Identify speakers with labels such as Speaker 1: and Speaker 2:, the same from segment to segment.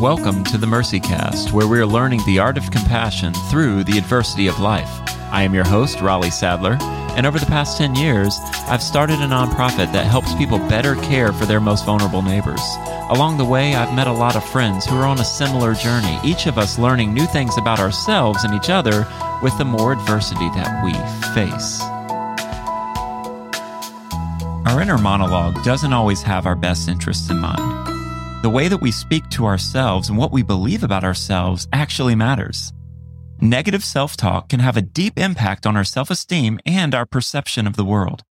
Speaker 1: Welcome to the Mercy Cast, where we are learning the art of compassion through the adversity of life. I am your host, Raleigh Sadler, and over the past 10 years, I've started a nonprofit that helps people better care for their most vulnerable neighbors. Along the way, I've met a lot of friends who are on a similar journey, each of us learning new things about ourselves and each other with the more adversity that we face. Our inner monologue doesn't always have our best interests in mind. The way that we speak to ourselves and what we believe about ourselves actually matters. Negative self talk can have a deep impact on our self esteem and our perception of the world.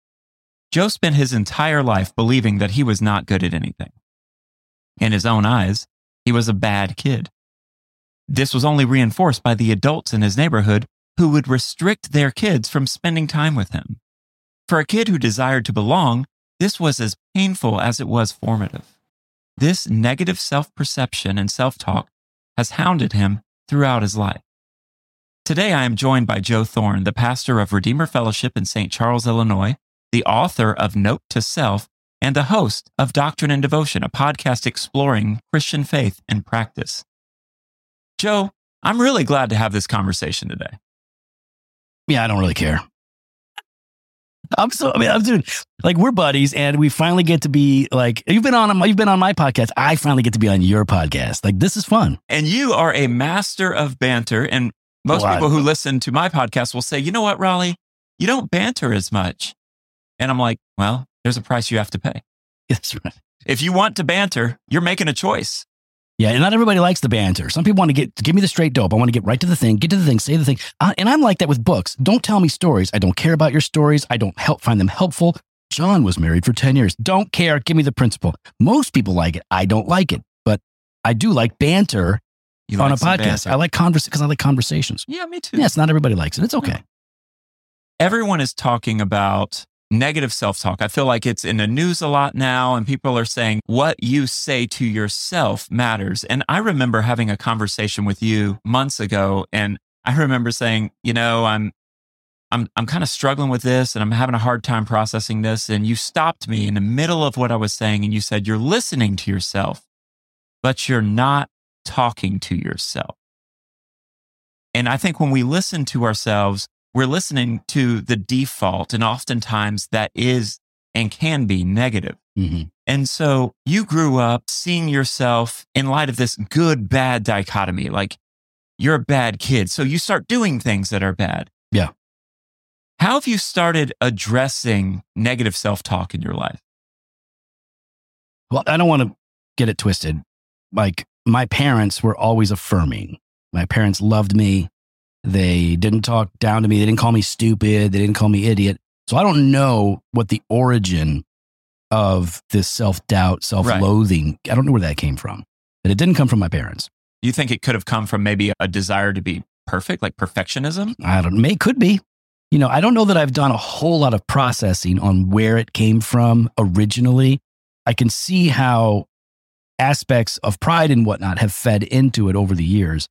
Speaker 1: Joe spent his entire life believing that he was not good at anything. In his own eyes, he was a bad kid. This was only reinforced by the adults in his neighborhood who would restrict their kids from spending time with him. For a kid who desired to belong, this was as painful as it was formative. This negative self perception and self talk has hounded him throughout his life. Today, I am joined by Joe Thorn, the pastor of Redeemer Fellowship in St. Charles, Illinois, the author of Note to Self, and the host of Doctrine and Devotion, a podcast exploring Christian faith and practice. Joe, I'm really glad to have this conversation today.
Speaker 2: Yeah, I don't really care. I'm so I mean I'm doing like we're buddies and we finally get to be like you've been on you've been on my podcast. I finally get to be on your podcast. Like this is fun.
Speaker 1: And you are a master of banter. And most people who listen to my podcast will say, you know what, Raleigh, you don't banter as much. And I'm like, well, there's a price you have to pay.
Speaker 2: That's right.
Speaker 1: If you want to banter, you're making a choice.
Speaker 2: Yeah, and not everybody likes the banter. Some people want to get give me the straight dope. I want to get right to the thing, get to the thing, say the thing. Uh, and I'm like that with books. Don't tell me stories. I don't care about your stories. I don't help find them helpful. John was married for 10 years. Don't care. Give me the principle. Most people like it. I don't like it, but I do like banter
Speaker 1: You
Speaker 2: on
Speaker 1: like
Speaker 2: a podcast.
Speaker 1: banter.
Speaker 2: I like converse because I like conversations.
Speaker 1: yeah, me too.
Speaker 2: Yes, not everybody likes it. It's okay.
Speaker 1: Everyone is talking about negative self talk. I feel like it's in the news a lot now, and people are saying what you say to yourself matters. And I remember having a conversation with you months ago, and I remember saying, you know, I'm. I'm I'm kind of struggling with this and I'm having a hard time processing this and you stopped me in the middle of what I was saying and you said you're listening to yourself but you're not talking to yourself. And I think when we listen to ourselves we're listening to the default, and oftentimes that is and can be negative.
Speaker 2: hmm
Speaker 1: And so you grew up seeing yourself in light of this good bad dichotomy like you're a bad kid. So you start doing things that are bad.
Speaker 2: Yeah.
Speaker 1: How have you started addressing negative self talk in your life?
Speaker 2: Well, I don't want to get it twisted. Like my parents were always affirming. My parents loved me. They didn't talk down to me. They didn't call me stupid. They didn't call me idiot. So I don't know what the origin of this self doubt, self loathing. I don't know where that came from. But it didn't come from my parents.
Speaker 1: You think it could have come from maybe a desire to be perfect, like perfectionism?
Speaker 2: I don't may could be. You know, I don't know that I've done a whole lot of processing on where it came from originally. I can see how aspects of pride and whatnot have fed into it over the years.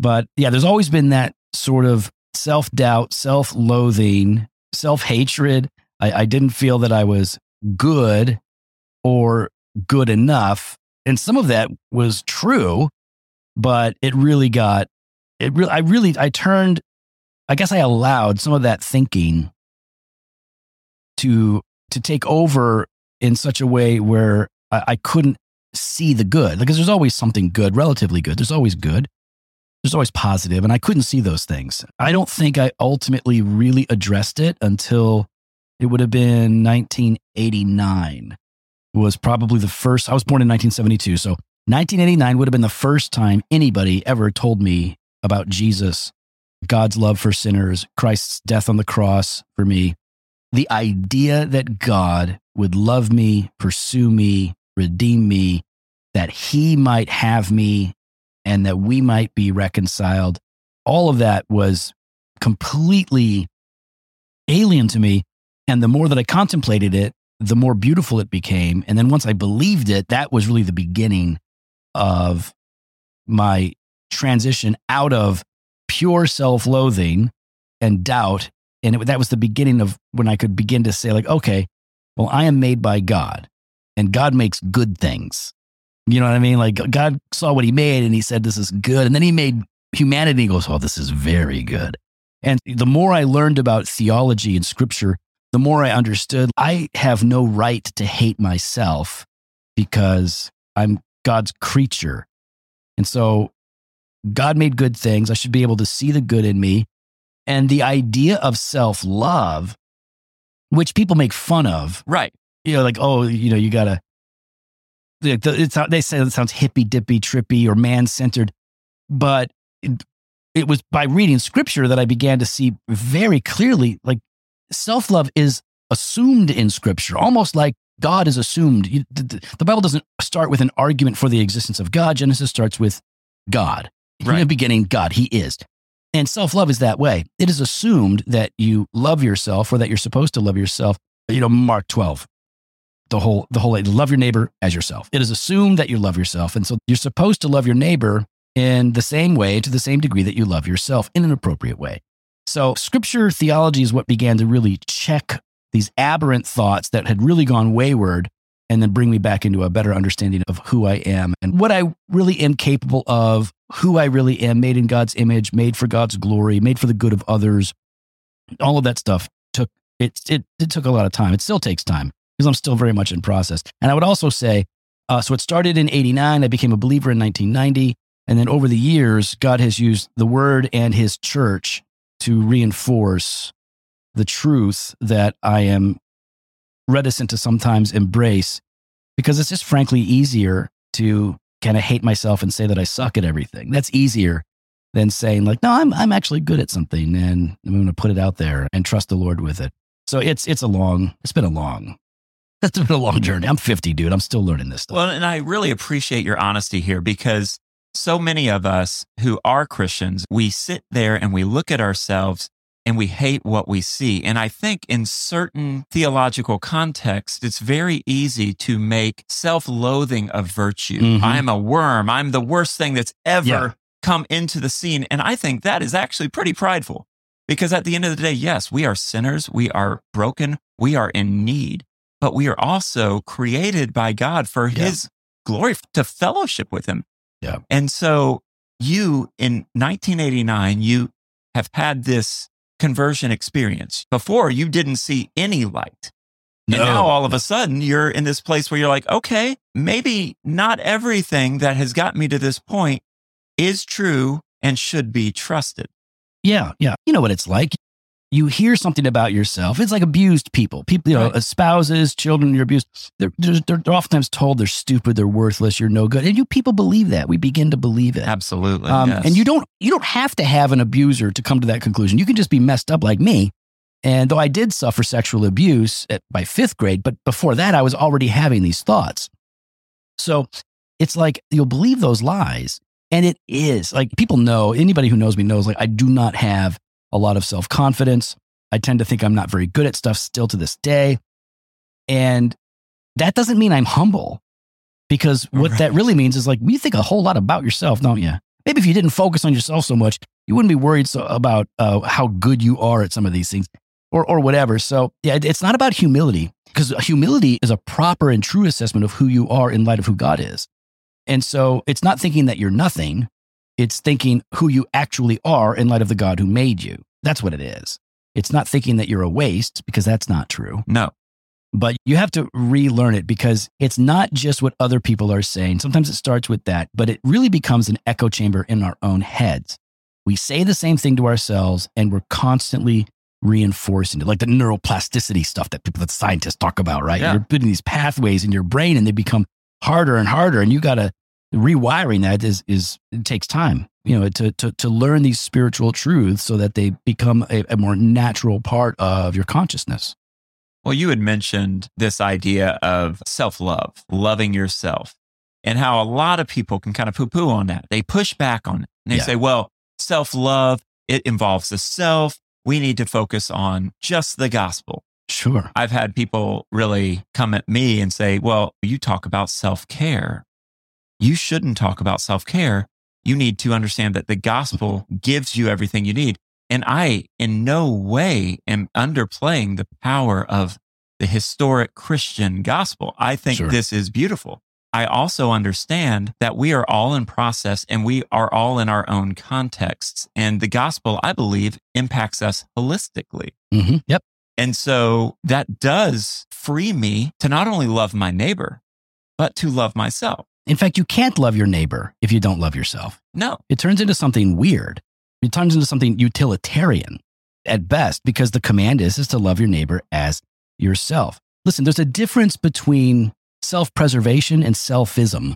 Speaker 2: But yeah, there's always been that sort of self doubt, self loathing, self hatred. I, I didn't feel that I was good or good enough. And some of that was true, but it really got, it really, I really, I turned, I guess I allowed some of that thinking to, to take over in such a way where I, I couldn't see the good because there's always something good, relatively good. There's always good. There's always positive, and I couldn't see those things. I don't think I ultimately really addressed it until it would have been 1989 was probably the first. I was born in 1972, so 1989 would have been the first time anybody ever told me about Jesus, God's love for sinners, Christ's death on the cross for me. The idea that God would love me, pursue me, redeem me, that he might have me, and that we might be reconciled. All of that was completely alien to me. And the more that I contemplated it, the more beautiful it became. And then once I believed it, that was really the beginning of my transition out of pure self loathing and doubt. And it, that was the beginning of when I could begin to say, like, okay, well, I am made by God and God makes good things. You know what I mean? Like God saw what he made and he said, this is good. And then he made humanity. He goes, oh, this is very good. And the more I learned about theology and scripture, the more I understood I have no right to hate myself because I'm God's creature. And so God made good things. I should be able to see the good in me. And the idea of self love, which people make fun of,
Speaker 1: Right.
Speaker 2: you know, like, oh, you know, you gotta, like, the- it's, they say it sounds hippy dippy, trippy, or man centered. But it, it was by reading scripture that I began to see very clearly, like, self love is assumed in scripture, almost like God is assumed. You, the, the- the Bible doesn't start with an argument for the existence of God. Genesis starts with God. Right. In the beginning, God, He is. And self love is that way. It is assumed that you love yourself or that you're supposed to love yourself. You know, Mark 12, the whole, the whole, love your neighbor as yourself. It is assumed that you love yourself. And so you're supposed to love your neighbor in the same way, to the same degree that you love yourself in an appropriate way. So scripture theology is what began to really check these aberrant thoughts that had really gone wayward and then bring me back into a better understanding of who I am and what I really am capable of, who I really am, made in God's image, made for God's glory, made for the good of others. All of that stuff took it it, it took a lot of time. It still takes time because I'm still very much in process. And I would also say, uh, so it started in '89. I became a believer in 1990, and then over the years, God has used the Word and His church to reinforce the truth that I am reticent to sometimes embrace because it's just frankly easier to kind of hate myself and say that I suck at everything. That's easier than saying like, no, I'm I'm actually good at something and I'm going to put it out there and trust the Lord with it. So it's it's a long, it's been a long, it's been a long journey. I'm 50, dude. I'm still learning this stuff.
Speaker 1: Well, and I really appreciate your honesty here because so many of us who are Christians, we sit there and we look at ourselves and we hate what we see. And I think in certain theological contexts, it's very easy to make self loathing a virtue.
Speaker 2: Mhm.
Speaker 1: I'm a worm. I'm the worst thing that's ever
Speaker 2: Yeah.
Speaker 1: come into the scene. And I think that is actually pretty prideful because at the end of the day, yes, we are sinners. We are broken. We are in need, but we are also created by God for
Speaker 2: Yeah.
Speaker 1: his glory to fellowship with him.
Speaker 2: Yeah.
Speaker 1: And so you in 1989, you have had this conversion experience. Before you didn't see any light. And
Speaker 2: No.
Speaker 1: now all of a sudden you're in this place where you're like, okay, maybe not everything that has got me to this point is true and should be trusted.
Speaker 2: Yeah, yeah. You know what it's like. You hear something about yourself. It's like abused people. People, you know,
Speaker 1: Right.
Speaker 2: spouses, children, you're abused. They're, they're, they're oftentimes told they're stupid, they're worthless, you're no good. And you people believe that. We begin to believe it.
Speaker 1: Absolutely.
Speaker 2: Um,
Speaker 1: yes.
Speaker 2: And you don't you don't have to have an abuser to come to that conclusion. You can just be messed up like me. And though I did suffer sexual abuse at, by fifth grade, but before that, I was already having these thoughts. So it's like you'll believe those lies. And it is like people know, anybody who knows me knows, like I do not have a lot of self confidence. I tend to think I'm not very good at stuff still to this day. And that doesn't mean I'm humble because what that really means is like you think a whole lot about yourself, don't you? Maybe if you didn't focus on yourself so much, you wouldn't be worried so about uh, how good you are at some of these things or, or whatever. So, yeah, it's not about humility because humility is a proper and true assessment of who you are in light of who God is. And so it's not thinking that you're nothing, it's thinking who you actually are in light of the God who made you. That's what it is. It's not thinking that you're a waste because that's not true
Speaker 1: no.
Speaker 2: but you have to relearn it because it's not just what other people are saying. Sometimes it starts with that, but it really becomes an echo chamber in our own heads. We say the same thing to ourselves and we're constantly reinforcing it, like the neuroplasticity stuff that people, that scientists talk about, right?
Speaker 1: Yeah.
Speaker 2: You're putting these pathways in your brain and they become harder and harder. And you got to rewiring that is, is, it takes time, you know, to, to, to learn these spiritual truths so that they become a, a more natural part of your consciousness.
Speaker 1: Well, you had mentioned this idea of self love, loving yourself, and how a lot of people can kind of poo poo on that. They push back on it and they
Speaker 2: Yeah.
Speaker 1: say, well, self love, it involves the self. We need to focus on just the gospel.
Speaker 2: Sure.
Speaker 1: I've had people really come at me and say, well, you talk about self care. You shouldn't talk about self care. You need to understand that the gospel gives you everything you need. And I, in no way, am underplaying the power of the historic Christian gospel. I think
Speaker 2: Sure.
Speaker 1: this is beautiful. I also understand that we are all in process and we are all in our own contexts. And the gospel, I believe, impacts us holistically.
Speaker 2: hmm Yep.
Speaker 1: And so that does free me to not only love my neighbor, but to love myself.
Speaker 2: In fact, you can't love your neighbor if you don't love yourself.
Speaker 1: No,
Speaker 2: It turns into something weird. It turns into something utilitarian at best because the command is, is to love your neighbor as yourself. Listen, there's a difference between self preservation and selfism,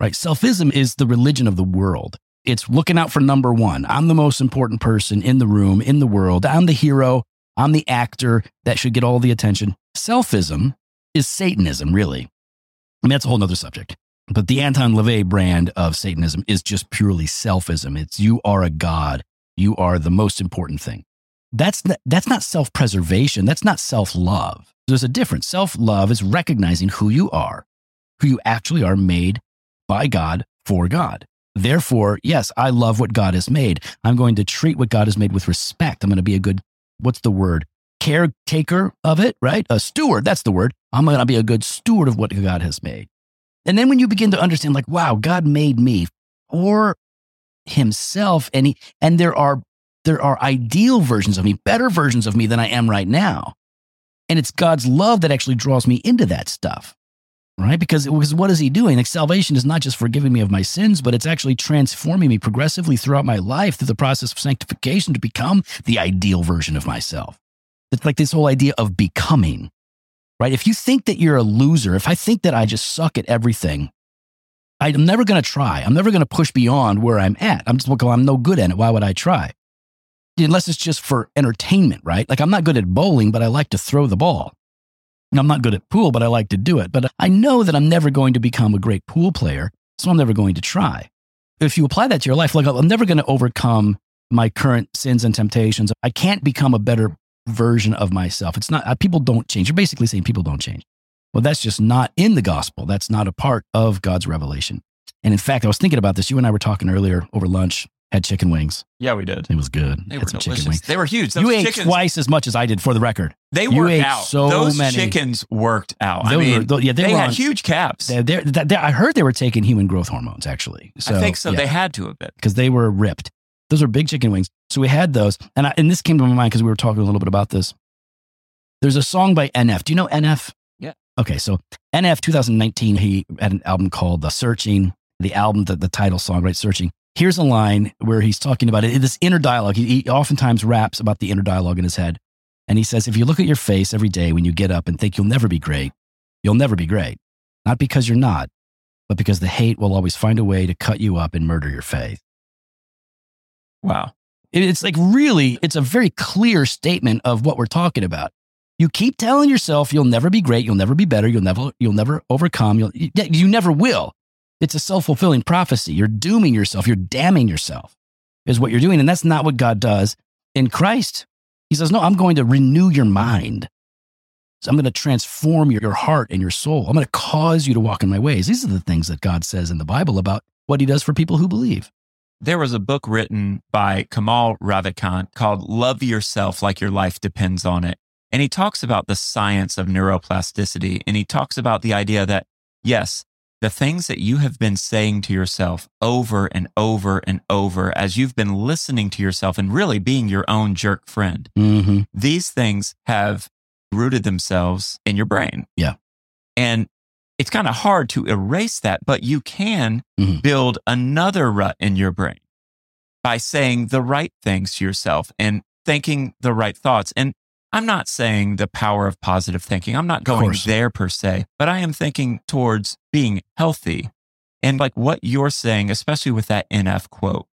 Speaker 2: right? Selfism is the religion of the world. It's looking out for number one. I'm the most important person in the room, in the world. I'm the hero. I'm the actor that should get all the attention. Selfism is Satanism, really. I mean, that's a whole nother subject. But the Anton LaVey brand of Satanism is just purely selfism. It's you are a god. You are the most important thing. That's that's not self-preservation. That's not self-love. There's a difference. Self-love is recognizing who you are, who you actually are made by God for God. Therefore, yes, I love what God has made. I'm going to treat what God has made with respect. I'm going to be a good, what's the word? Caretaker of it, right? A steward. That's the word. I'm going to be a good steward of what God has made. And then when you begin to understand, like, wow, God made me for himself, and he and there are there are ideal versions of me, better versions of me than I am right now. And it's God's love that actually draws me into that stuff. Right? Because, because what is he doing? Like salvation is not just forgiving me of my sins, but it's actually transforming me progressively throughout my life through the process of sanctification to become the ideal version of myself. It's like this whole idea of becoming right? If you think that you're a loser, if I think that I just suck at everything, I'm never going to try. I'm never going to push beyond where I'm at. I'm just, going, well, I'm no good at it. Why would I try? Unless it's just for entertainment, right? Like I'm not good at bowling, but I like to throw the ball. And I'm not good at pool, but I like to do it. But I know that I'm never going to become a great pool player, so I'm never going to try. If you apply that to your life, like I'm never going to overcome my current sins and temptations. I can't become a better version of myself. It's not, uh, people don't change. You're basically saying people don't change. Well, that's just not in the gospel. That's not a part of God's revelation. And in fact, I was thinking about this. You and I were talking earlier over lunch, had chicken wings.
Speaker 1: yeah, we did.
Speaker 2: It was good.
Speaker 1: They
Speaker 2: had
Speaker 1: were
Speaker 2: some
Speaker 1: delicious.
Speaker 2: chicken wings.
Speaker 1: They were huge. Those
Speaker 2: You ate
Speaker 1: chickens,
Speaker 2: twice as much as I did for the record.
Speaker 1: They worked
Speaker 2: ate
Speaker 1: out.
Speaker 2: so
Speaker 1: Those
Speaker 2: many.
Speaker 1: chickens worked out. I
Speaker 2: They were-
Speaker 1: mean,
Speaker 2: tho- yeah, they
Speaker 1: they
Speaker 2: were
Speaker 1: had
Speaker 2: on-
Speaker 1: huge calves.
Speaker 2: They're, they're, they're- I heard they were taking human growth hormones, actually. So,
Speaker 1: I think so.
Speaker 2: yeah.
Speaker 1: They had to have been.
Speaker 2: because they were ripped. Those are big chicken wings. So we had those, and I, and this came to my mind because we were talking a little bit about this. There's a song by NF. Do you know NF?
Speaker 1: Yeah.
Speaker 2: Okay, so NF 2019, he had an album called "The Searching." The album, the, the title song, right? Searching. Here's a line where he's talking about it. This inner dialogue. He, he oftentimes raps about the inner dialogue in his head, and he says, "If you look at your face every day when you get up and think you'll never be great, you'll never be great. Not because you're not, but because the hate will always find a way to cut you up and murder your faith."
Speaker 1: Wow.
Speaker 2: It's like really, it's a very clear statement of what we're talking about. You keep telling yourself you'll never be great, you'll never be better, you'll never, you'll never overcome, you'll, you, never will. It's a self fulfilling prophecy. You're dooming yourself, you're damning yourself, is what you're doing. And that's not what God does in Christ. He says, No, I'm going to renew your mind. So I'm going to transform your, your heart and your soul. I'm going to cause you to walk in my ways. These are the things that God says in the Bible about what he does for people who believe.
Speaker 1: There was a book written by Kamal Ravikant called Love Yourself Like Your Life Depends on It. And he talks about the science of neuroplasticity. And he talks about the idea that, yes, the things that you have been saying to yourself over and over and over as you've been listening to yourself and really being your own jerk friend,
Speaker 2: Mm-hmm.
Speaker 1: these things have rooted themselves in your brain.
Speaker 2: Yeah.
Speaker 1: And it's kind of hard to erase that, but you can
Speaker 2: Mhm.
Speaker 1: build another rut in your brain by saying the right things to yourself and thinking the right thoughts. And I'm not saying the power of positive thinking. I'm not going there per se, but I am thinking towards being healthy. And like what you're saying, especially with that NF quote,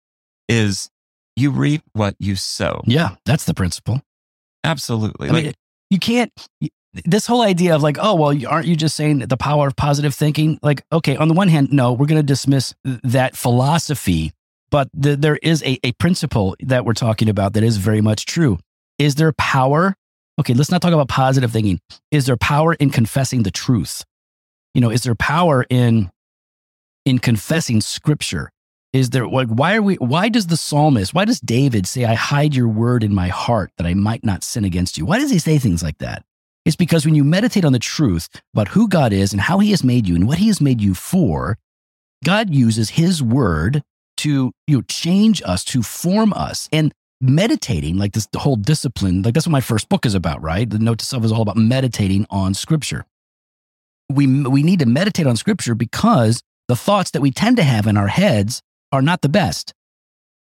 Speaker 1: is you reap what you sow.
Speaker 2: Yeah, that's the principle.
Speaker 1: Absolutely.
Speaker 2: I mean, you can't. This whole idea of like, oh well, aren't you just saying the power of positive thinking? Like, okay, on the one hand, no, we're going to dismiss that philosophy, but the, there is a, a principle that we're talking about that is very much true. Is there power? Okay, let's not talk about positive thinking. Is there power in confessing the truth? You know, is there power in in confessing Scripture? Is there like why are we? Why does the psalmist? Why does David say, "I hide your word in my heart that I might not sin against you"? Why does he say things like that? It's because when you meditate on the truth about who God is and how he has made you and what he has made you for, God uses his word to you know, change us, to form us. And meditating, like this whole discipline, like that's what my first book is about, right? The Note to Self is all about meditating on scripture. We, we need to meditate on scripture because the thoughts that we tend to have in our heads are not the best.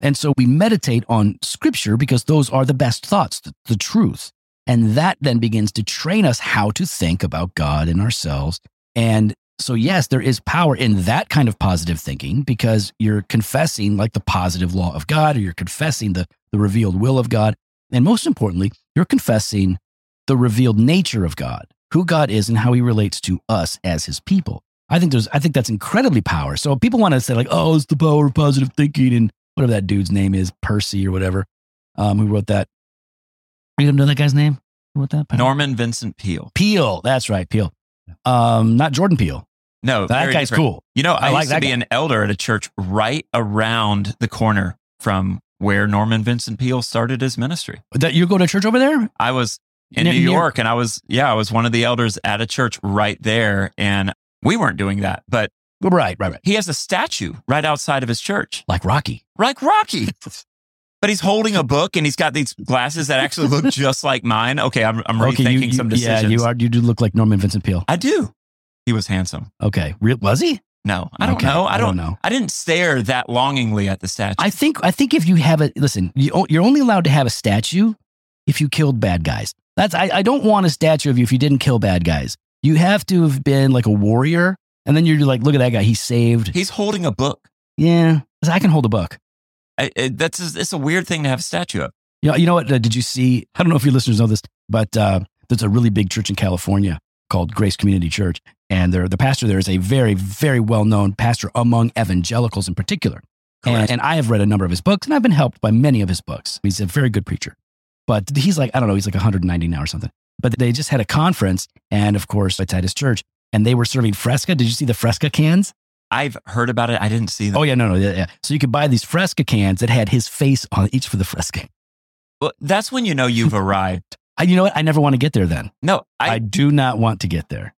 Speaker 2: And so we meditate on scripture because those are the best thoughts, the, the truth. And that then begins to train us how to think about God and ourselves. And so, yes, there is power in that kind of positive thinking because you're confessing like the positive law of God, or you're confessing the, the revealed will of God. And most importantly, you're confessing the revealed nature of God, who God is and how he relates to us as his people. I think there's, I think that's incredibly power. So people want to say like, oh, it's the power of positive thinking and whatever that dude's name is, Percy or whatever, um, who wrote that. You know that guy's name? What that?
Speaker 1: Norman Vincent Peale.
Speaker 2: Peale. That's right, Peale. Um, not Jordan Peele.
Speaker 1: No,
Speaker 2: That guy's
Speaker 1: different.
Speaker 2: cool.
Speaker 1: You know, I,
Speaker 2: I like
Speaker 1: used to be
Speaker 2: guy.
Speaker 1: an elder at a church right around the corner from where Norman Vincent Peale started his ministry.
Speaker 2: That you go to church over there?
Speaker 1: I was in New York and I was, yeah, I was one of the elders at a church right there. And we weren't doing that, but
Speaker 2: Right, right, right.
Speaker 1: he has a statue right outside of his church,
Speaker 2: Like Rocky.
Speaker 1: like Rocky. But he's holding a book and he's got these glasses that actually look just like mine. Okay, I'm, I'm
Speaker 2: Okay,
Speaker 1: rethinking
Speaker 2: you, you-
Speaker 1: some decisions.
Speaker 2: yeah, you are. You do look like Norman Vincent Peale.
Speaker 1: I do. He was handsome.
Speaker 2: Okay, Real, was he?
Speaker 1: No, I don't
Speaker 2: Okay,
Speaker 1: know. I don't,
Speaker 2: know.
Speaker 1: I didn't stare that longingly at the statue.
Speaker 2: I think. I think if you have a listen, you, you're only allowed to have a statue if you killed bad guys. That's. I, I don't want a statue of you if you didn't kill bad guys. You have to have been like a warrior, and then you're like, look at that guy. He saved.
Speaker 1: He's holding a book.
Speaker 2: Yeah, I can hold a book.
Speaker 1: I, it, that's it's a weird thing to have a statue of.
Speaker 2: You know, you know what? Uh, did you see? I don't know if your listeners know this, but uh, there's a really big church in California called Grace Community Church, and there, the pastor there is a very, very well known pastor among evangelicals in particular. And, and I have read a number of his books, and I've been helped by many of his books. He's a very good preacher, but he's like I don't know, he's like 190 now or something. But they just had a conference, and of course, it's at his church, and they were serving Fresca. Did you see the Fresca cans?
Speaker 1: I've heard about it. I didn't see that.
Speaker 2: Oh yeah, no, no, yeah, yeah. So you could buy these Fresca cans that had his face on each for the Fresca.
Speaker 1: Well, that's when you know you've arrived.
Speaker 2: I, you know what? I never want to get there. Then
Speaker 1: No, I,
Speaker 2: I, do not want to get there.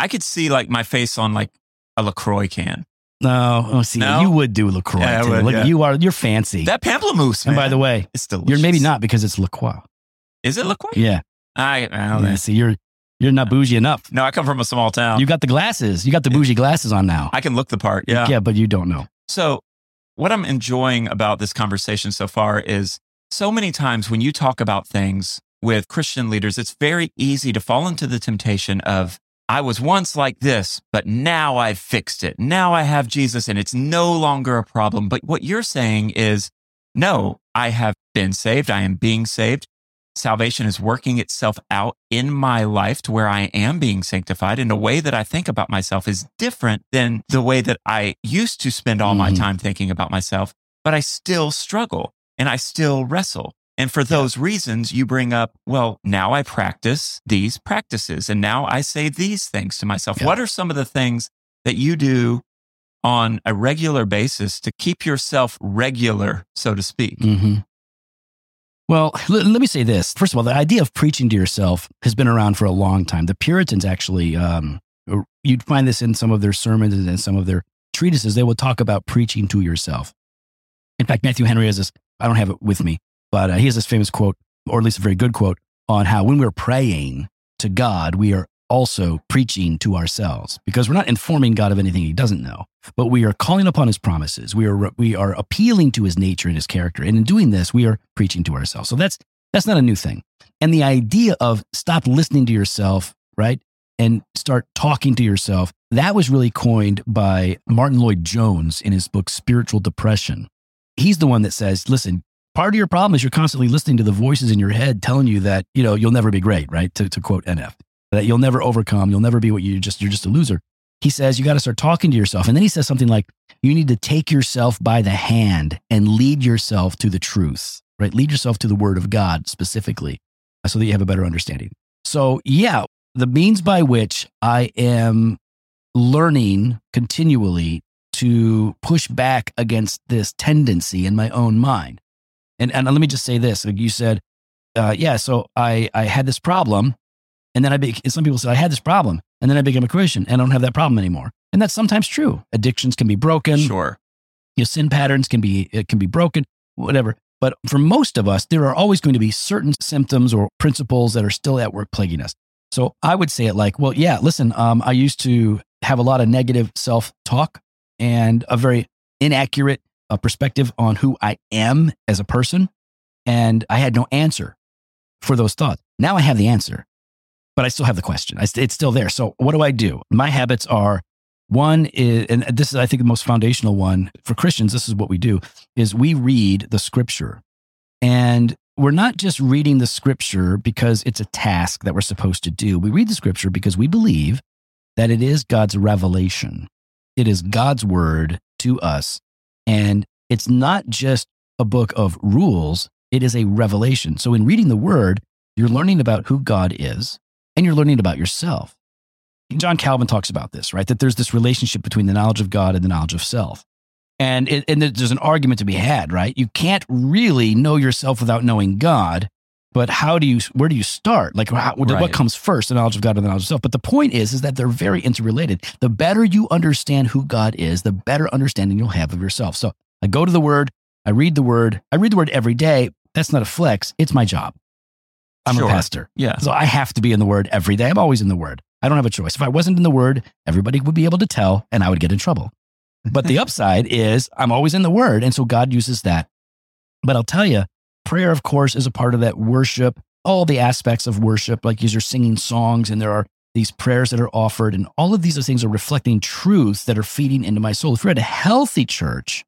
Speaker 1: I could see like my face on like a LaCroix can.
Speaker 2: No, oh, see,
Speaker 1: No?
Speaker 2: you would do LaCroix.
Speaker 1: Yeah,
Speaker 2: too.
Speaker 1: would,
Speaker 2: Look,
Speaker 1: yeah.
Speaker 2: You are you're fancy.
Speaker 1: That pamplemousse,
Speaker 2: and
Speaker 1: man.
Speaker 2: by the way,
Speaker 1: it's delicious.
Speaker 2: you're maybe not because it's LaCroix.
Speaker 1: Is it LaCroix?
Speaker 2: Yeah,
Speaker 1: I, I don't
Speaker 2: yeah.
Speaker 1: know.
Speaker 2: See, you're you're not bougie enough.
Speaker 1: No, I come from a small town.
Speaker 2: You got the glasses. You got the bougie glasses on now.
Speaker 1: I can look the part. Yeah.
Speaker 2: yeah, but you don't know.
Speaker 1: So, what I'm enjoying about this conversation so far is so many times when you talk about things with Christian leaders, it's very easy to fall into the temptation of, I was once like this, but now I've fixed it. Now I have Jesus and it's no longer a problem. But what you're saying is, no, I have been saved. I am being saved. Salvation is working itself out in my life to where I am being sanctified And the way that I think about myself is different than the way that I used to spend all my
Speaker 2: Mhm.
Speaker 1: time thinking about myself, but I still struggle and I still wrestle. And for those reasons, you bring up, well, now I practice these practices and now I say these things to myself.
Speaker 2: Yeah.
Speaker 1: What are some of the things that you do on a regular basis to keep yourself regular, so to speak?
Speaker 2: hmm Well, let, let me say this. First of all, the idea of preaching to yourself has been around for a long time. The Puritans actually, um, you'd find this in some of their sermons and some of their treatises. They would talk about preaching to yourself. In fact, Matthew Henry has this, I don't have it with me, but uh, he has this famous quote, or at least a very good quote, on how when we're praying to God, we are also preaching to ourselves because we're not informing God of anything he doesn't know, but we are calling upon his promises. We are, we are appealing to his nature and his character. And in doing this, we are preaching to ourselves. So that's, that's not a new thing. And the idea of stop listening to yourself, right? And start talking to yourself, that was really coined by Martyn Lloyd-Jones in his book, Spiritual Depression. He's the one that says, listen, part of your problem is you're constantly listening to the voices in your head telling you that, you know, you'll never be great, right? To, to quote NF, that you'll never overcome, you'll never be what you just, you're just a loser. He says, you got to start talking to yourself. And then he says something like, you need to take yourself by the hand and lead yourself to the truth, right? Lead yourself to the word of God specifically so that you have a better understanding. So, yeah, the means by which I am learning continually to push back against this tendency in my own mind. And, and let me just say this like you said, uh, yeah, so I, I had this problem And then I be, some people said, I had this problem. And then I became a Christian and I don't have that problem anymore. And that's sometimes true. Addictions can be broken.
Speaker 1: Sure.
Speaker 2: Your sin patterns can be, it can be broken, whatever. But for most of us, there are always going to be certain symptoms or principles that are still at work plaguing us. So I would say it like, well, yeah, listen, um, I used to have a lot of negative self talk and a very inaccurate uh, perspective on who I am as a person. And I had no answer for those thoughts. Now I have the answer, but I still have the question. I, it's still there. So what do I do? My habits are one is, and this is, I think, the most foundational one for Christians. This is what we do: is we read the Scripture, and we're not just reading the Scripture because it's a task that we're supposed to do. We read the Scripture because we believe that it is God's revelation. It is God's word to us, and it's not just a book of rules. It is a revelation. So, in reading the Word, you're learning about who God is, and you're learning about yourself. John Calvin talks about this, right? That there's this relationship between the knowledge of God and the knowledge of self. And, it, and there's an argument to be had, right? You can't really know yourself without knowing God, but how do you, where do you start? Like, how, right. what comes first, the knowledge of God or the knowledge of self? But the point is, is that they're very interrelated. The better you understand who God is, the better understanding you'll have of yourself. So I go to the Word, I read the Word, I read the Word every day. That's not a flex, it's my job. I'm sure. a pastor.
Speaker 1: Yeah.
Speaker 2: So I have to be in the Word every day. I'm always in the Word. I don't have a choice. If I wasn't in the word, everybody would be able to tell and I would get in trouble. But the upside is I'm always in the word. And so God uses that. But I'll tell you, prayer, of course, is a part of that worship, all the aspects of worship, like you're singing songs and there are these prayers that are offered. And all of these things are reflecting truths that are feeding into my soul. If you're at a healthy church,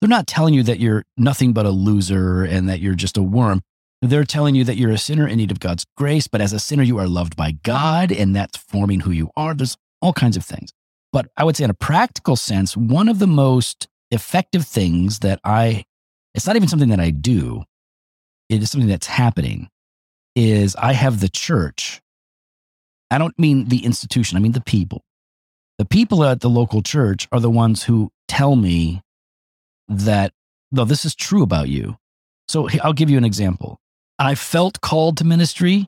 Speaker 2: they're not telling you that you're nothing but a loser and that you're just a worm. They're telling you that you're a sinner in need of God's grace, but as a sinner, you are loved by God, and that's forming who you are. There's all kinds of things. But I would say, in a practical sense, one of the most effective things that I, it's not even something that I do, it is something that's happening, is I have the church. I don't mean the institution, I mean the people. The people at the local church are the ones who tell me that, no, this is true about you. So I'll give you an example. I felt called to ministry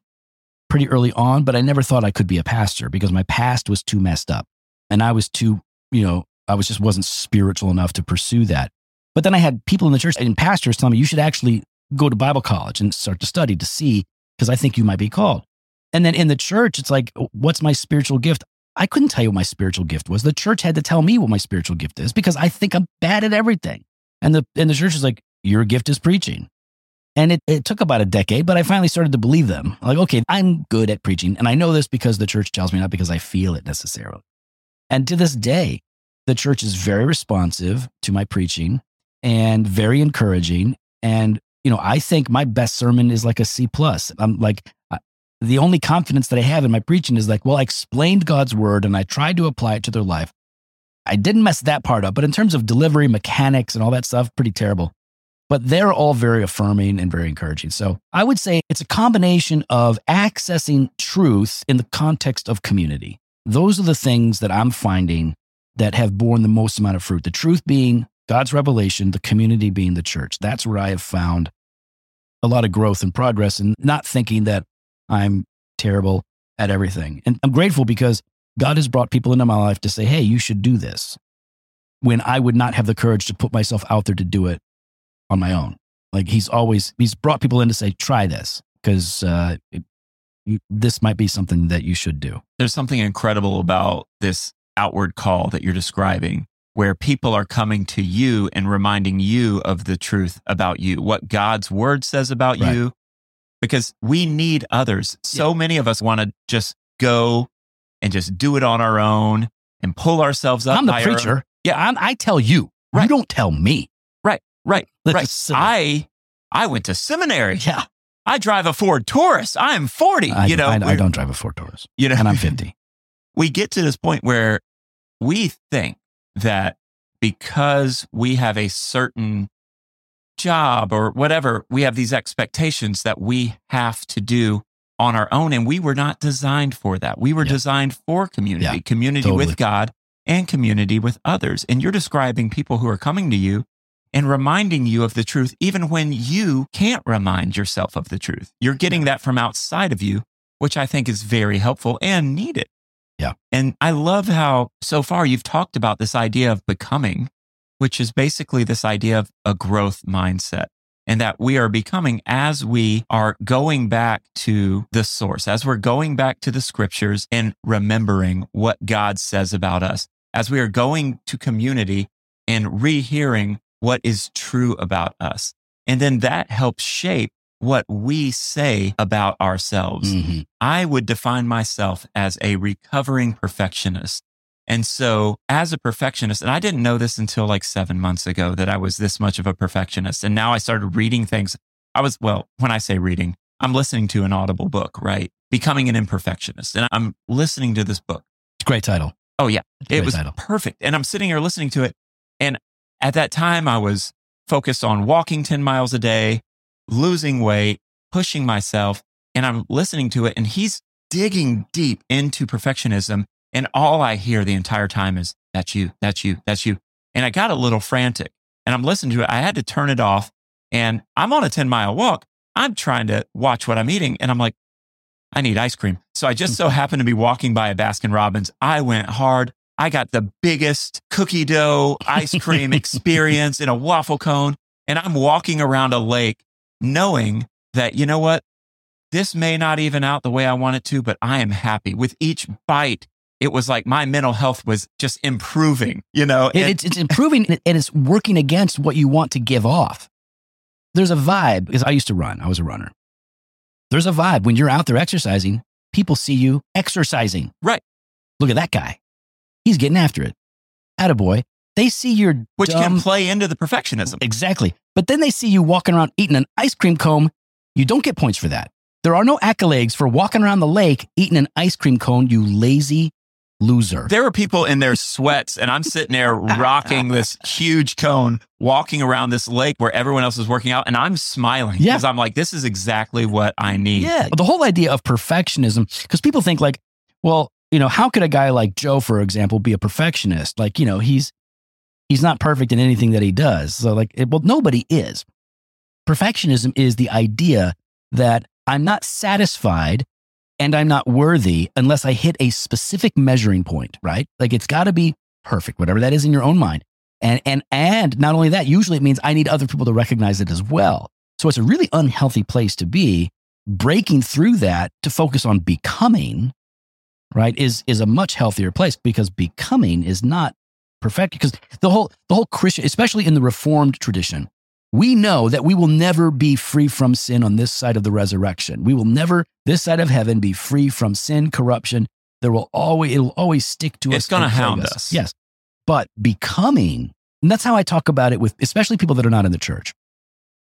Speaker 2: pretty early on, but I never thought I could be a pastor because my past was too messed up. And I was too, you know, I was just wasn't spiritual enough to pursue that. But then I had people in the church and pastors tell me you should actually go to Bible college and start to study to see, because I think you might be called. And then in the church, it's like, oh, what's my spiritual gift? I couldn't tell you what my spiritual gift was. The church had to tell me what my spiritual gift is because I think I'm bad at everything. And the and the church is like, your gift is preaching. And it, it took about a decade, but I finally started to believe them. Like, okay, I'm good at preaching. And I know this because the church tells me, not because I feel it necessarily. And to this day, the church is very responsive to my preaching and very encouraging. And, you know, I think my best sermon is like a C plus. I'm like, the only confidence that I have in my preaching is like, well, I explained God's word and I tried to apply it to their life. I didn't mess that part up, but in terms of delivery, mechanics, and all that stuff, pretty terrible but they're all very affirming and very encouraging. So I would say it's a combination of accessing truth in the context of community. Those are the things that I'm finding that have borne the most amount of fruit. The truth being God's revelation, the community being the church. That's where I have found a lot of growth and progress and not thinking that I'm terrible at everything. And I'm grateful because God has brought people into my life to say, hey, you should do this when I would not have the courage to put myself out there to do it on my own. Like he's always he's brought people in to say try this because uh, this might be something that you should do.
Speaker 1: There's something incredible about this outward call that you're describing where people are coming to you and reminding you of the truth about you, what God's word says about right. you, because we need others. So yeah. many of us want to just go and just do it on our own and pull ourselves up.
Speaker 2: I'm the preacher. Our, yeah, I'm, i tell you. Right. You don't tell me.
Speaker 1: Right. That's right. I I went to seminary.
Speaker 2: Yeah.
Speaker 1: I drive a Ford Taurus. I'm 40.
Speaker 2: I,
Speaker 1: you know,
Speaker 2: I, I, don't drive a Ford Taurus. You know, and I'm 50.
Speaker 1: We get to this point where we think that because we have a certain job or whatever, we have these expectations that we have to do on our own. And we were not designed for that. We were yeah. designed for community, yeah, community totally. with God and community with others. And you're describing people who are coming to you and reminding you of the truth, even when you can't remind yourself of the truth. You're getting that from outside of you. which I think is very helpful and needed.
Speaker 2: Yeah.
Speaker 1: And I love how so far you've talked about this idea of becoming, which is basically this idea of a growth mindset and that we are becoming as we are going back to the source, as we're going back to the scriptures and remembering what God says about us, as we are going to community and rehearing what is true about us. And then that helps shape what we say about ourselves.
Speaker 2: Mhm.
Speaker 1: I would define myself as a recovering perfectionist. And so, as a perfectionist, and I didn't know this until like seven months ago that I was this much of a perfectionist. And now I started reading things. I was, well, when I say reading, I'm listening to an audible book, right? Becoming an imperfectionist. And I'm listening to this book.
Speaker 2: It's a great title.
Speaker 1: Oh, yeah. It was
Speaker 2: title.
Speaker 1: perfect. And I'm sitting here listening to it. And at that time, I was focused on walking 10 miles a day, losing weight, pushing myself. And I'm listening to it. And he's digging deep into perfectionism. And all I hear the entire time is, that's you, that's you, that's you. And I got a little frantic and I'm listening to it. I had to turn it off. And I'm on a 10 mile walk. I'm trying to watch what I'm eating. And I'm like, I need ice cream. So I just hmm. so happened to be walking by a Baskin Robbins. I went hard. I got the biggest cookie dough ice cream experience in a waffle cone. And I'm walking around a lake knowing that, you know what? This may not even out the way I want it to, but I am happy with each bite. It was like my mental health was just improving, you know? And-
Speaker 2: it's, it's improving and it's working against what you want to give off. There's a vibe because I used to run. I was a runner. There's a vibe when you're out there exercising. People see you exercising.
Speaker 1: Right.
Speaker 2: Look at that guy. He's getting after it. Attaboy. They see your
Speaker 1: which
Speaker 2: dumb,
Speaker 1: can play into the perfectionism.
Speaker 2: Exactly. But then they see you walking around eating an ice cream cone. You don't get points for that. There are no accolades for walking around the lake eating an ice cream cone, you lazy loser.
Speaker 1: There were people in their sweats, and I'm sitting there rocking this huge cone, walking around this lake where everyone else is working out, and I'm smiling
Speaker 2: Yeah.
Speaker 1: because I'm like, this is exactly what I need.
Speaker 2: Yeah. The whole idea of perfectionism, because people think like, well, you know, how could a guy like Joe, for example, be a perfectionist? Like, you know, he's he's not perfect in anything that he does. So like, it, well, nobody is. Perfectionism is the idea that I'm not satisfied and I'm not worthy unless I hit a specific measuring point, right? Like it's got to be perfect, whatever that is in your own mind. And and and not only that, usually it means I need other people to recognize it as well. So it's a really unhealthy place to be. Breaking through that to focus on becoming, right, is is a much healthier place because becoming is not perfect. Because the whole the whole Christian, especially in the Reformed tradition, we know that we will never be free from sin on this side of the resurrection. We will never, this side of heaven, be free from sin, corruption. There will always, it'll always stick to us.
Speaker 1: It's gonna
Speaker 2: and plague
Speaker 1: hound us.
Speaker 2: Yes. But becoming, and that's how I talk about it with, especially people that are not in the church.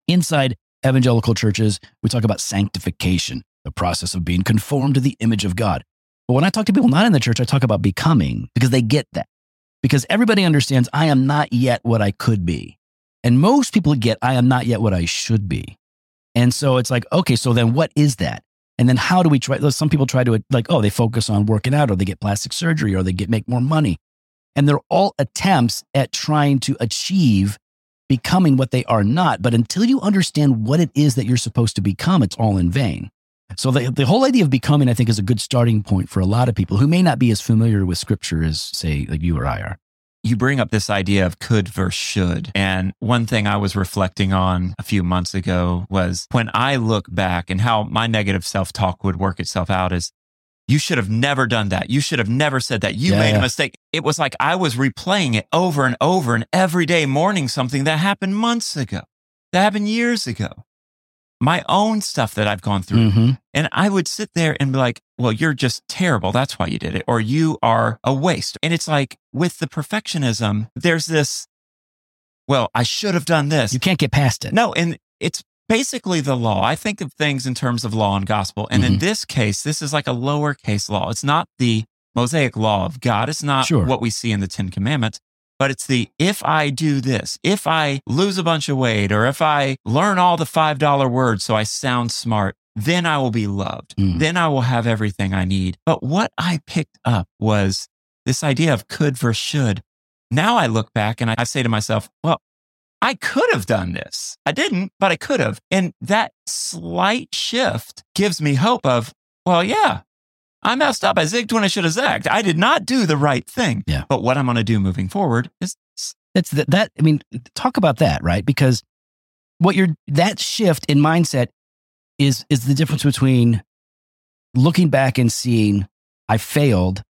Speaker 2: Inside evangelical churches, we talk about sanctification, the process of being conformed to the image of God. But when I talk to people not in the church, I talk about becoming because they get that. Because everybody understands I am not yet what I could be. And most people get, I am not yet what I should be. And so it's like, okay, so then what is that? And then how do we try? Some people try to like, oh, they focus on working out or they get plastic surgery or they get make more money. And they're all attempts at trying to achieve becoming what they are not. But until you understand what it is that you're supposed to become, it's all in vain. So the, the whole idea of becoming, I think, is a good starting point for a lot of people who may not be as familiar with scripture as, say, like you or I are.
Speaker 1: You bring up this idea of could versus should. And one thing I was reflecting on a few months ago was when I look back and how my negative self talk would work itself out is you should have never done that. You should have never said that. You
Speaker 2: Yeah,
Speaker 1: made
Speaker 2: yeah.
Speaker 1: a mistake. It was like I was replaying it over and over and every day mourning something that happened months ago, that happened years ago. My own stuff that I've gone through.
Speaker 2: Mm-hmm.
Speaker 1: And I would sit there and be like, well, you're just terrible. That's why you did it. Or you are a waste. And it's like with the perfectionism, there's this, well, I should have done this.
Speaker 2: You can't get past it.
Speaker 1: No, and it's basically the law. I think of things in terms of law and gospel. And in
Speaker 2: Mhm.
Speaker 1: this case, this is like a lowercase law. It's not the Mosaic law of God. It's not
Speaker 2: Sure.
Speaker 1: what we see in the Ten Commandments, but it's the if I do this, if I lose a bunch of weight, or if I learn all the $5 words so I sound smart, then I will be loved.
Speaker 2: Mm.
Speaker 1: Then I will have everything I need. But what I picked up was this idea of could versus should. Now I look back and I, I say to myself, well, I could have done this. I didn't, but I could have. And that slight shift gives me hope of, well, yeah, I messed up. I zigged when I should have zagged. I did not do the right thing.
Speaker 2: Yeah.
Speaker 1: But what I'm going to do moving forward is
Speaker 2: That's that, that. I mean, talk about that, right? Because what you're that shift in mindset is is the difference between looking back and seeing I failed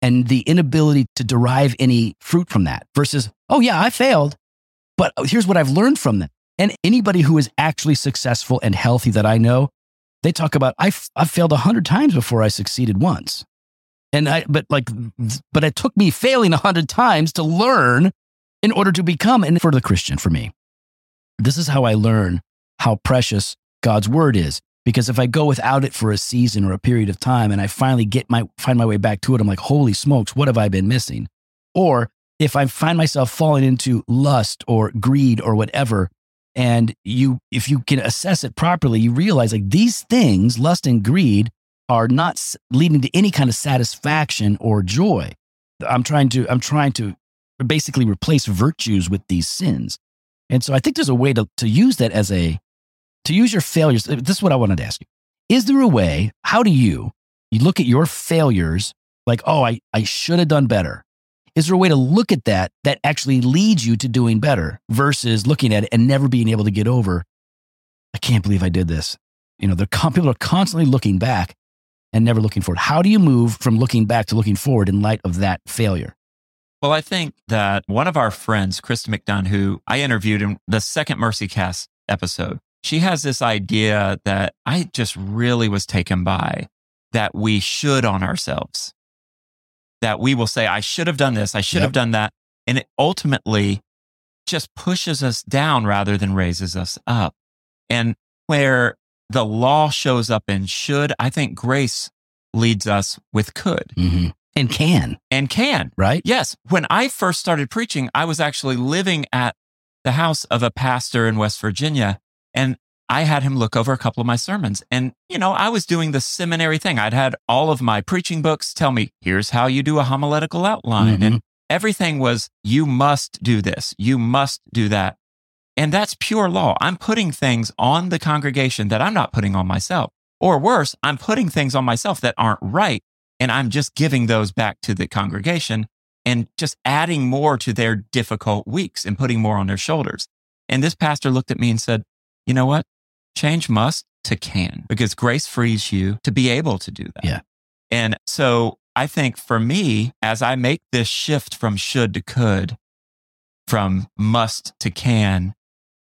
Speaker 2: and the inability to derive any fruit from that versus, oh yeah, I failed, but oh, here's what I've learned from that. And anybody who is actually successful and healthy that I know, they talk about I I failed a hundred times before I succeeded once. And I, but like, but it took me failing a hundred times to learn in order to become, and for the Christian, for me, this is how I learn how precious God's word is. Because if I go without it for a season or a period of time and I finally get my, find my way back to it, I'm like, holy smokes, what have I been missing? Or if I find myself falling into lust or greed or whatever, and you, if you can assess it properly, you realize like these things, lust and greed, are not leading to any kind of satisfaction or joy. I'm trying to, I'm trying to basically replace virtues with these sins. And so I think there's a way to, to use that as a, to use your failures. Uh, this is what I wanted to ask you. Is there a way, how do you, you look at your failures like, oh, I, I should have done better? Is there a way to look at that that actually leads you to doing better versus looking at it and never being able to get over, I can't believe I did this? You know, people are constantly looking back and never looking forward. How do you move from looking back to looking forward in light of that failure?
Speaker 1: Well, I think that one of our friends, Krista McDonough, who I interviewed in the second Mercy Cast episode, she has this idea that I just really was taken by that we should on ourselves. That we will say, I should have done this, I should
Speaker 2: Yep.
Speaker 1: have done that. And it ultimately just pushes us down rather than raises us up. And where the law shows up in should, I think grace leads us with could
Speaker 2: Mm-hmm. And can,
Speaker 1: and can.
Speaker 2: right?
Speaker 1: Yes. When I first started preaching, I was actually living at the house of a pastor in West Virginia. And I had him look over a couple of my sermons. And, you know, I was doing the seminary thing. I'd had all of my preaching books tell me, here's how you do a homiletical outline.
Speaker 2: Mhm.
Speaker 1: And everything was, you must do this, you must do that. And that's pure law. I'm putting things on the congregation that I'm not putting on myself. Or worse, I'm putting things on myself that aren't right. And I'm just giving those back to the congregation and just adding more to their difficult weeks and putting more on their shoulders. And this pastor looked at me and said, you know what? Change must to can because grace frees you to be able to do that.
Speaker 2: Yeah.
Speaker 1: And so I think for me, as I make this shift from should to could, from must to can,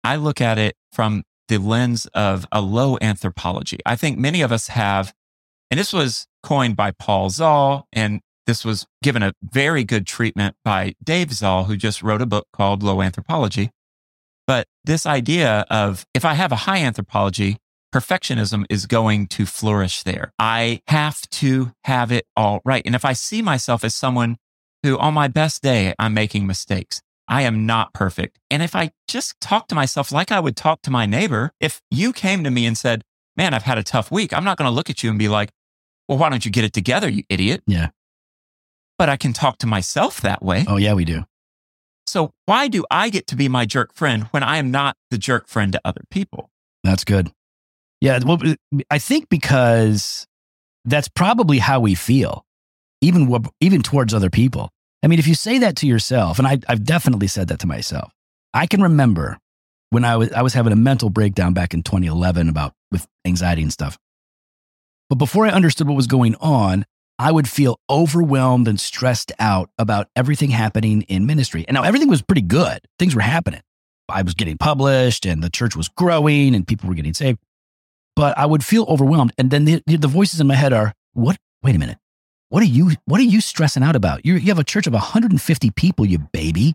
Speaker 1: I look at it from the lens of a low anthropology. I think many of us have, and this was coined by Paul Zahl, and this was given a very good treatment by Dave Zahl, who just wrote a book called Low Anthropology. But this idea of if I have a high anthropology, perfectionism is going to flourish there. I have to have it all right. And if I see myself as someone who on my best day, I'm making mistakes, I am not perfect. And if I just talk to myself like I would talk to my neighbor, if you came to me and said, man, I've had a tough week, I'm not going to look at you and be like, well, why don't you get it together, you idiot?
Speaker 2: Yeah.
Speaker 1: But I can talk to myself that way.
Speaker 2: Oh, yeah, we do.
Speaker 1: So why do I get to be my jerk friend when I am not the jerk friend to other people?
Speaker 2: That's good. Yeah. Well, I think because that's probably how we feel, even, even towards other people. I mean, if you say that to yourself, and I, I've definitely said that to myself, I can remember when I was, I was having a mental breakdown back in 2011 about with anxiety and stuff. But before I understood what was going on, I would feel overwhelmed and stressed out about everything happening in ministry. And now everything was pretty good. Things were happening. I was getting published and the church was growing and people were getting saved. But I would feel overwhelmed. And then the, the voices in my head are, what? Wait a minute. What are you, what are you stressing out about? you you have a church of 150 people, you baby.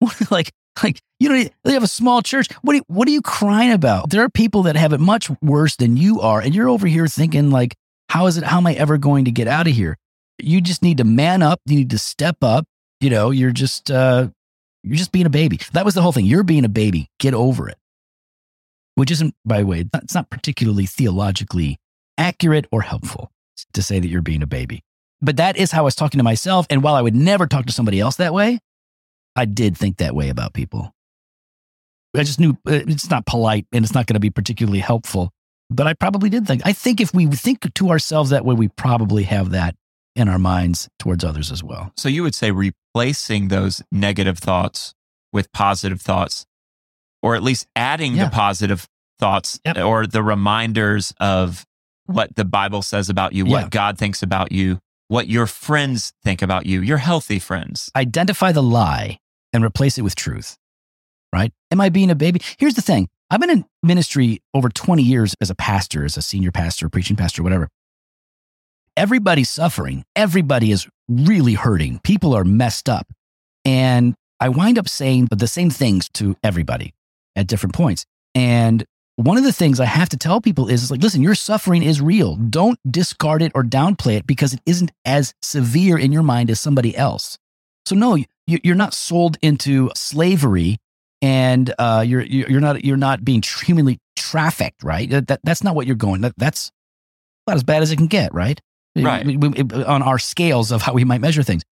Speaker 2: like, like you don't, you have a small church. What are, what are you crying about? There are people that have it much worse than you are. And you're over here thinking like, how is it, how am I ever going to get out of here? You just need to man up. You need to step up. You know, you're just, uh, you're just being a baby. That was the whole thing. You're being a baby. Get over it. Which isn't, by the way, it's not- particularly theologically accurate or helpful to say that you're being a baby. But that is how I was talking to myself. And while I would never talk to somebody else that way, I did think that way about people. I just knew uh, it's not polite and it's not going to be particularly helpful. But I probably did think. I think if we think to ourselves that way, we probably have that in our minds towards others as well.
Speaker 1: So you would say replacing those negative thoughts with positive thoughts, or at least adding
Speaker 2: Yeah.
Speaker 1: the positive thoughts
Speaker 2: Yep.
Speaker 1: or the reminders of what the Bible says about you,
Speaker 2: Yeah.
Speaker 1: what God thinks about you, what your friends think about you, your healthy friends.
Speaker 2: Identify the lie and replace it with truth, right? Am I being a baby? Here's the thing I've been in ministry over 20 years as a pastor, as a senior pastor, preaching pastor, whatever. Everybody's suffering. Everybody is really hurting. People are messed up. And I wind up saying the same things to everybody at different points. And one of the things I have to tell people is, is like, listen, your suffering is real. Don't discard it or downplay it because it isn't as severe in your mind as somebody else. So no, you, you're not sold into slavery, and uh, you're you're not you're not being humanly trafficked, right? That, that- that's not what you're going. That, that's about as bad as it can get, right?
Speaker 1: Right.
Speaker 2: We- we- on our scales of how we might measure things.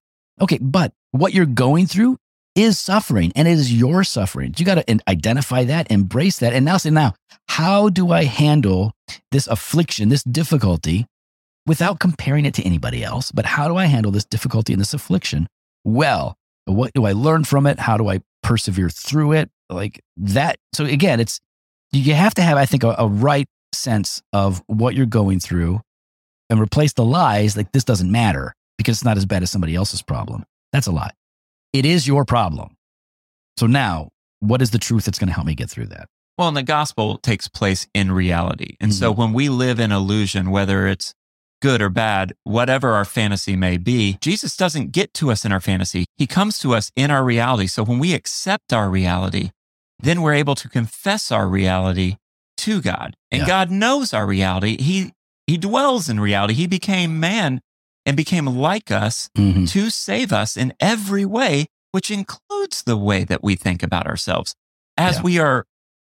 Speaker 2: Okay, but what you're going through is suffering, and it is your suffering. You got to identify that, embrace that, and now say, now, how do I handle this affliction, this difficulty, without comparing it to anybody else? But how do I handle this difficulty and this affliction? Well, what do I learn from it? How do I persevere through it? Like that. So again, it's you have to have, I think, a, a right sense of what you're going through and replace the lies like this doesn't matter because it's not as bad as somebody else's problem. That's a lie. It is your problem. So now, what is the truth that's going to help me get through that?
Speaker 1: Well, and the gospel takes place in reality. And so mm-hmm. when we live in illusion, whether it's good or bad, whatever our fantasy may be, Jesus doesn't get to us in our fantasy. He comes to us in our reality. So when we accept our reality, then we're able to confess our reality to God. And
Speaker 2: Yeah.
Speaker 1: God knows our reality. He he dwells in reality. He became man and became like us
Speaker 2: Mhm.
Speaker 1: to save us in every way, which includes the way that we think about ourselves. As
Speaker 2: Yeah.
Speaker 1: we are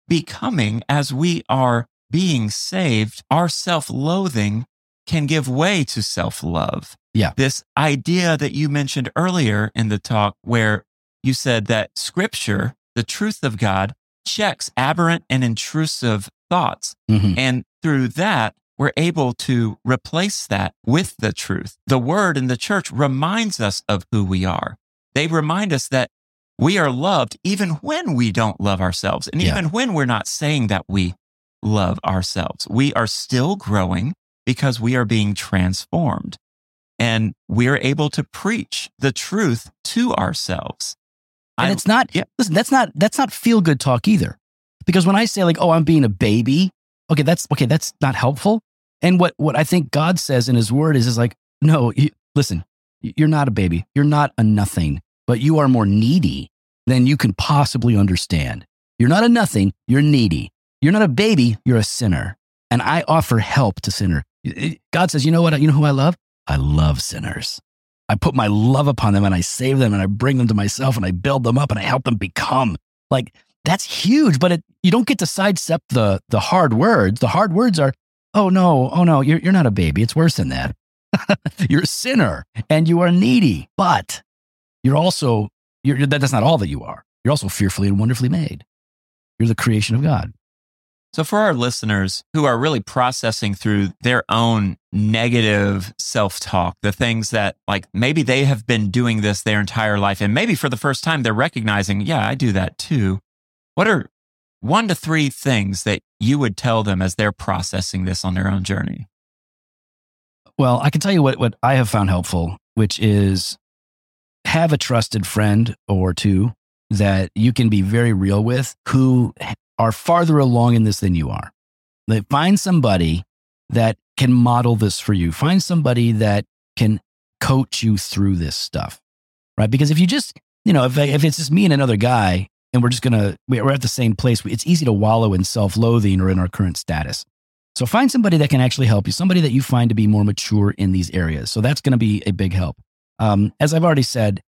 Speaker 1: becoming, as we are being saved, our self loathing can give way to self love.
Speaker 2: Yeah.
Speaker 1: This idea that you mentioned earlier in the talk, where you said that scripture, the truth of God, checks aberrant and intrusive thoughts.
Speaker 2: Mhm.
Speaker 1: And through that, we're able to replace that with the truth. The word in the church reminds us of who we are. They remind us that we are loved even when we don't love ourselves. And
Speaker 2: Yeah.
Speaker 1: even when we're not saying that we love ourselves, we are still growing because we are being transformed. And we are able to preach the truth to ourselves.
Speaker 2: And
Speaker 1: I-
Speaker 2: it's not,
Speaker 1: yeah.
Speaker 2: listen, that's not, that's not feel good talk either. Because when I say like, oh, I'm being a baby, okay, that's, okay, that's not helpful. And what, what I think God says in his word is, is like, no, you, listen, you're not a baby. You're not a nothing, but you are more needy than you can possibly understand. You're not a nothing. You're needy. You're not a baby. You're a sinner. And I offer help to sinner. God says, you know what? You know who I love? I love sinners. I put my love upon them and I save them and I bring them to myself and I build them up and I help them become. Like that's huge, but it, you don't get to sidestep the the hard words. The hard words are, oh no, oh no, you're you're not a baby. It's worse than that. you're a sinner and you are needy, but you're also you're, you're- that- that's not all that you are. You're also fearfully and wonderfully made. You're the creation of God.
Speaker 1: So, for our listeners who are really processing through their own negative self talk, the things that, like, maybe they have been doing this their entire life, and maybe for the first time they're recognizing, yeah, I do that too. What are one to three things that you would tell them as they're processing this on their own journey?
Speaker 2: Well, I can tell you what, what I have found helpful, which is have a trusted friend or two that you can be very real with who are farther along in this than you are. Like, find somebody that can model this for you. Find somebody that can coach you through this stuff, right? Because if you just, you know, if, if it's just me and another guy and we're just going to, we're at the same place, it's easy to wallow in self loathing or in our current status. So find somebody that can actually help you, somebody that you find to be more mature in these areas. So that's going to be a big help. Um, as I've already said,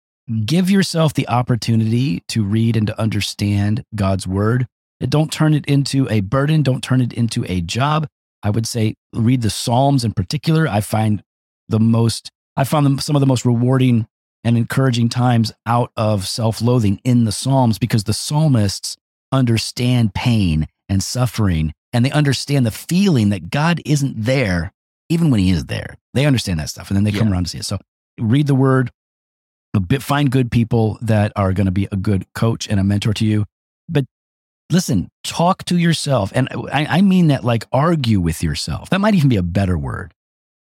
Speaker 2: give yourself the opportunity to read and to understand God's word. Don't turn it into a burden. Don't turn it into a job. I would say read the Psalms in particular. I find the most, I found them some of the most rewarding and encouraging times out of self loathing in the Psalms because the psalmists understand pain and suffering and they understand the feeling that God isn't there, even when He is there. They understand that stuff, and then they come around to see it. So read the Word, bit, find good people that are going to be a good coach and a mentor to you. But listen, talk to yourself, and I, I mean that like argue with yourself. That might even be a better word.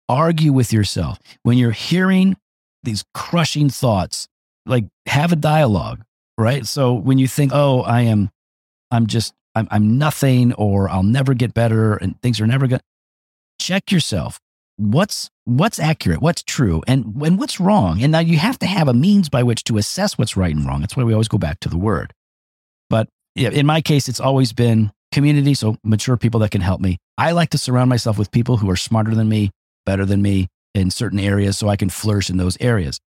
Speaker 2: Argue with yourself when you're hearing these crushing thoughts. Like have a dialogue, right? So when you think, "Oh, I am, I'm just, I'm, I'm nothing," or "I'll never get better," and things are never going to Check yourself. What's what's accurate? What's true? And and what's wrong? And now you have to have a means by which to assess what's right and wrong. That's why we always go back to the word. Yeah, in my case, it's always been community, so mature people that can help me. I like to surround myself with people who are smarter than me, better than me in certain areas, so I can flourish in those areas.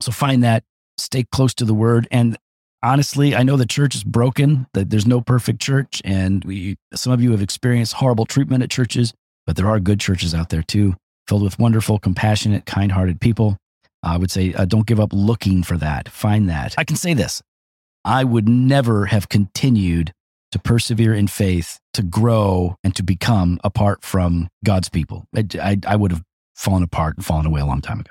Speaker 2: So find that, stay close to the word. And honestly, I know the church is broken, that there's no perfect church. And we, some of you have experienced horrible treatment at churches, but there are good churches out there too, filled with wonderful, compassionate, kind hearted people. I would say, uh, don't give up looking for that. Find that. I can say this I would never have continued to persevere in faith, to grow, and to become apart from God's people. I, I, I would have fallen apart and fallen away a long time ago.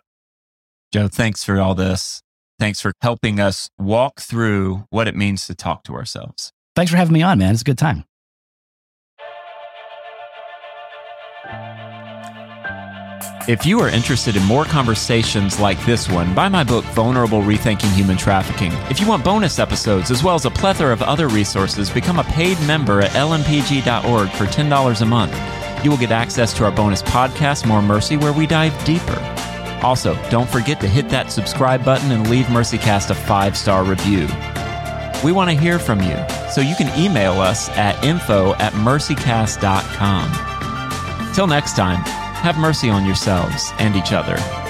Speaker 1: Joe, thanks for all this. Thanks for helping us walk through what it means to talk to ourselves.
Speaker 2: Thanks for having me on, man. It's a good time.
Speaker 1: If you are interested in more conversations like this one, buy my book, Vulnerable Rethinking Human Trafficking. If you want bonus episodes as well as a plethora of other resources, become a paid member at lmpg.org for $10 a month. You will get access to our bonus podcast, More Mercy, where we dive deeper. Also, don't forget to hit that subscribe button and leave MercyCast a five star review. We want to hear from you, so you can email us at info at mercycast.com. Till next time, have mercy on yourselves and each other.